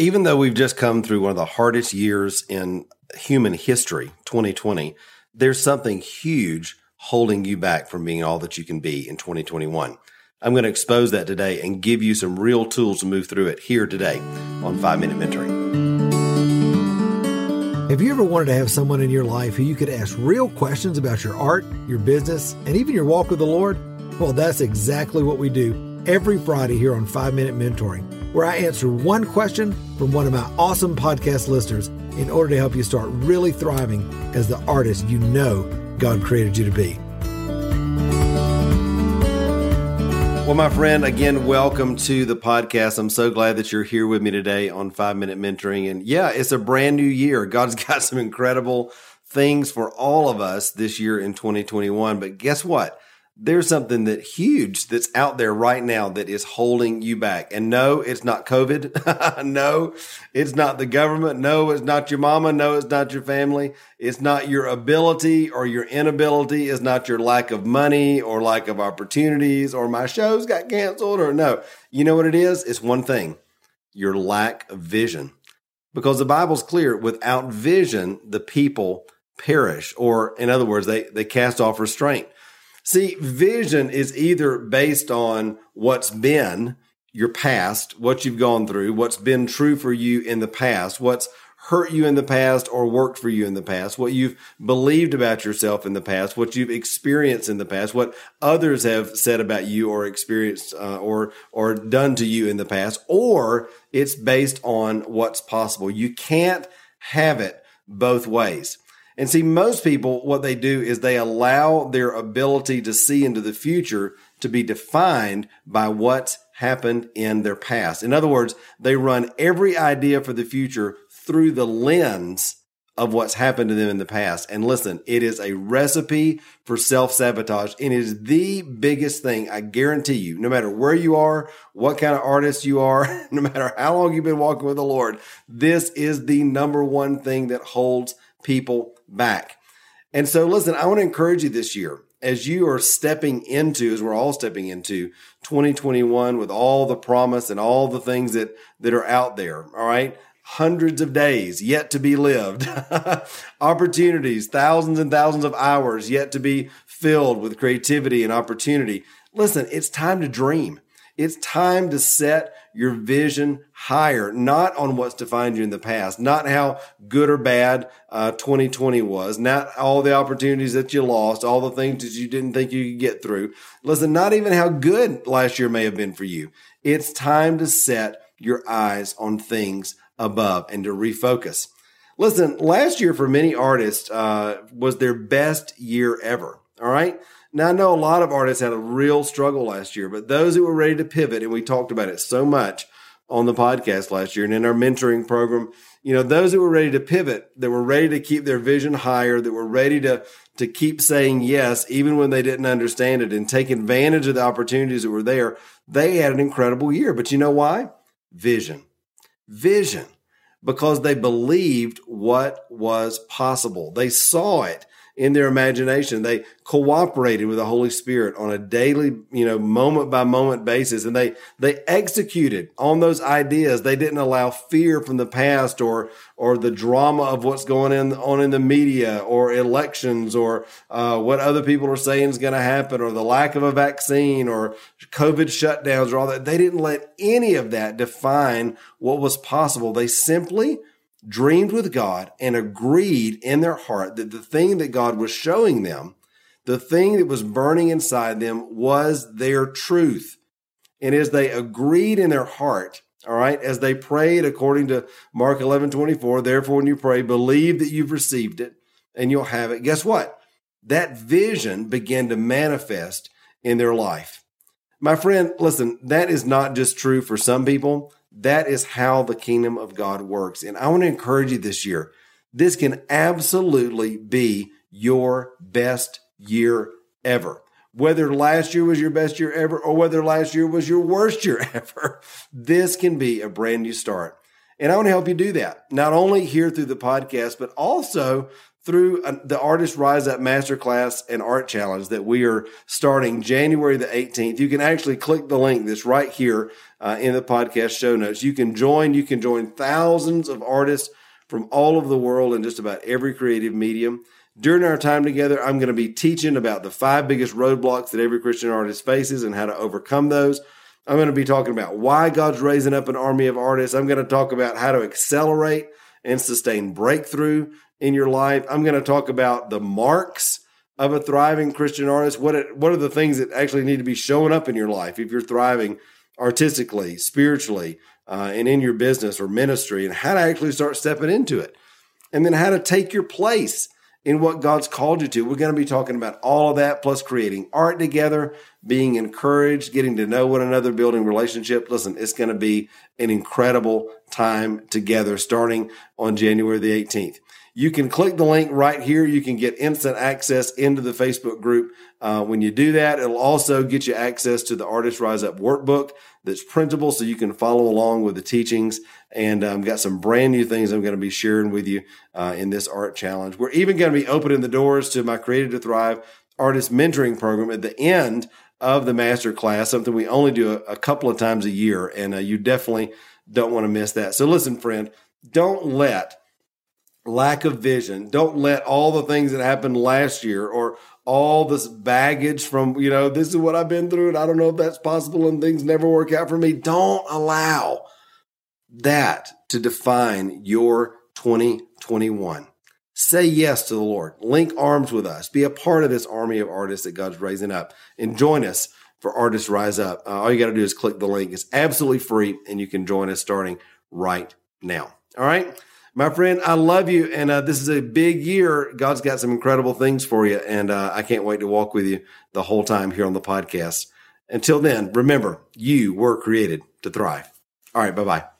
Even though we've just come through one of the hardest years in human history, 2020, there's something huge holding you back from being all that you can be in 2021. I'm going to expose that today and give you some real tools to move through it here today on 5 Minute Mentoring. Have you ever wanted to have someone in your life who you could ask real questions about your art, your business, and even your walk with the Lord? Well, that's exactly what we do every Friday here on 5 Minute Mentoring where I answer one question from one of my awesome podcast listeners in order to help you start really thriving as the artist you know God created you to be. Well, my friend, again, welcome to the podcast. I'm so glad that you're here with me today on Five Minute Mentoring. And yeah, it's a brand new year. God's got some incredible things for all of us this year in 2021. But guess what? There's something that huge that's out there right now that is holding you back. And no, it's not COVID. no, it's not the government. No, it's not your mama. No, it's not your family. It's not your ability or your inability. It's not your lack of money or lack of opportunities or my shows got canceled or no. You know what it is? It's one thing your lack of vision. Because the Bible's clear without vision, the people perish, or in other words, they, they cast off restraint. See, vision is either based on what's been your past, what you've gone through, what's been true for you in the past, what's hurt you in the past or worked for you in the past, what you've believed about yourself in the past, what you've experienced in the past, what others have said about you or experienced uh, or or done to you in the past, or it's based on what's possible. You can't have it both ways. And see, most people, what they do is they allow their ability to see into the future to be defined by what's happened in their past. In other words, they run every idea for the future through the lens of what's happened to them in the past. And listen, it is a recipe for self sabotage and it is the biggest thing. I guarantee you, no matter where you are, what kind of artist you are, no matter how long you've been walking with the Lord, this is the number one thing that holds people back. And so, listen, I want to encourage you this year as you are stepping into, as we're all stepping into 2021 with all the promise and all the things that, that are out there. All right. Hundreds of days yet to be lived, opportunities, thousands and thousands of hours yet to be filled with creativity and opportunity. Listen, it's time to dream. It's time to set your vision higher, not on what's defined you in the past, not how good or bad uh, 2020 was, not all the opportunities that you lost, all the things that you didn't think you could get through. Listen, not even how good last year may have been for you. It's time to set your eyes on things above and to refocus. Listen, last year for many artists uh, was their best year ever. All right. Now, I know a lot of artists had a real struggle last year, but those who were ready to pivot, and we talked about it so much on the podcast last year and in our mentoring program, you know, those who were ready to pivot, that were ready to keep their vision higher, that were ready to, to keep saying yes, even when they didn't understand it and take advantage of the opportunities that were there, they had an incredible year. But you know why? Vision. Vision. Because they believed what was possible. They saw it in their imagination. They cooperated with the Holy Spirit on a daily, you know, moment by moment basis. And they, they executed on those ideas. They didn't allow fear from the past or, or the drama of what's going in, on in the media or elections or, uh, what other people are saying is going to happen or the lack of a vaccine or COVID shutdowns or all that. They didn't let any of that define what was possible. They simply dreamed with God and agreed in their heart that the thing that God was showing them, the thing that was burning inside them was their truth. And as they agreed in their heart, all right, as they prayed according to Mark 11 24, therefore, when you pray, believe that you've received it and you'll have it. Guess what? That vision began to manifest in their life. My friend, listen, that is not just true for some people. That is how the kingdom of God works. And I want to encourage you this year. This can absolutely be your best year ever. Whether last year was your best year ever or whether last year was your worst year ever, this can be a brand new start. And I want to help you do that, not only here through the podcast, but also through uh, the Artist Rise Up Masterclass and Art Challenge that we are starting January the 18th. You can actually click the link that's right here uh, in the podcast show notes. You can join, you can join thousands of artists from all over the world in just about every creative medium. During our time together, I'm going to be teaching about the five biggest roadblocks that every Christian artist faces and how to overcome those. I'm going to be talking about why God's raising up an army of artists. I'm going to talk about how to accelerate and sustain breakthrough in your life. I'm going to talk about the marks of a thriving Christian artist. What it, what are the things that actually need to be showing up in your life if you're thriving artistically, spiritually, uh, and in your business or ministry, and how to actually start stepping into it, and then how to take your place in what God's called you to. We're going to be talking about all of that, plus creating art together, being encouraged, getting to know one another, building relationship. Listen, it's going to be an incredible time together starting on January the 18th. You can click the link right here. You can get instant access into the Facebook group. Uh, when you do that, it'll also get you access to the Artist Rise Up workbook that's printable so you can follow along with the teachings. And I've um, got some brand new things I'm going to be sharing with you uh, in this art challenge. We're even going to be opening the doors to my Creative to Thrive artist mentoring program at the end of the master class, something we only do a, a couple of times a year. And uh, you definitely don't want to miss that. So listen, friend, don't let lack of vision. Don't let all the things that happened last year or all this baggage from, you know, this is what I've been through and I don't know if that's possible and things never work out for me. Don't allow that to define your 2021. Say yes to the Lord. Link arms with us. Be a part of this army of artists that God's raising up and join us for Artists Rise Up. Uh, all you got to do is click the link. It's absolutely free and you can join us starting right now. All right. My friend, I love you. And uh, this is a big year. God's got some incredible things for you. And uh, I can't wait to walk with you the whole time here on the podcast. Until then, remember, you were created to thrive. All right. Bye bye.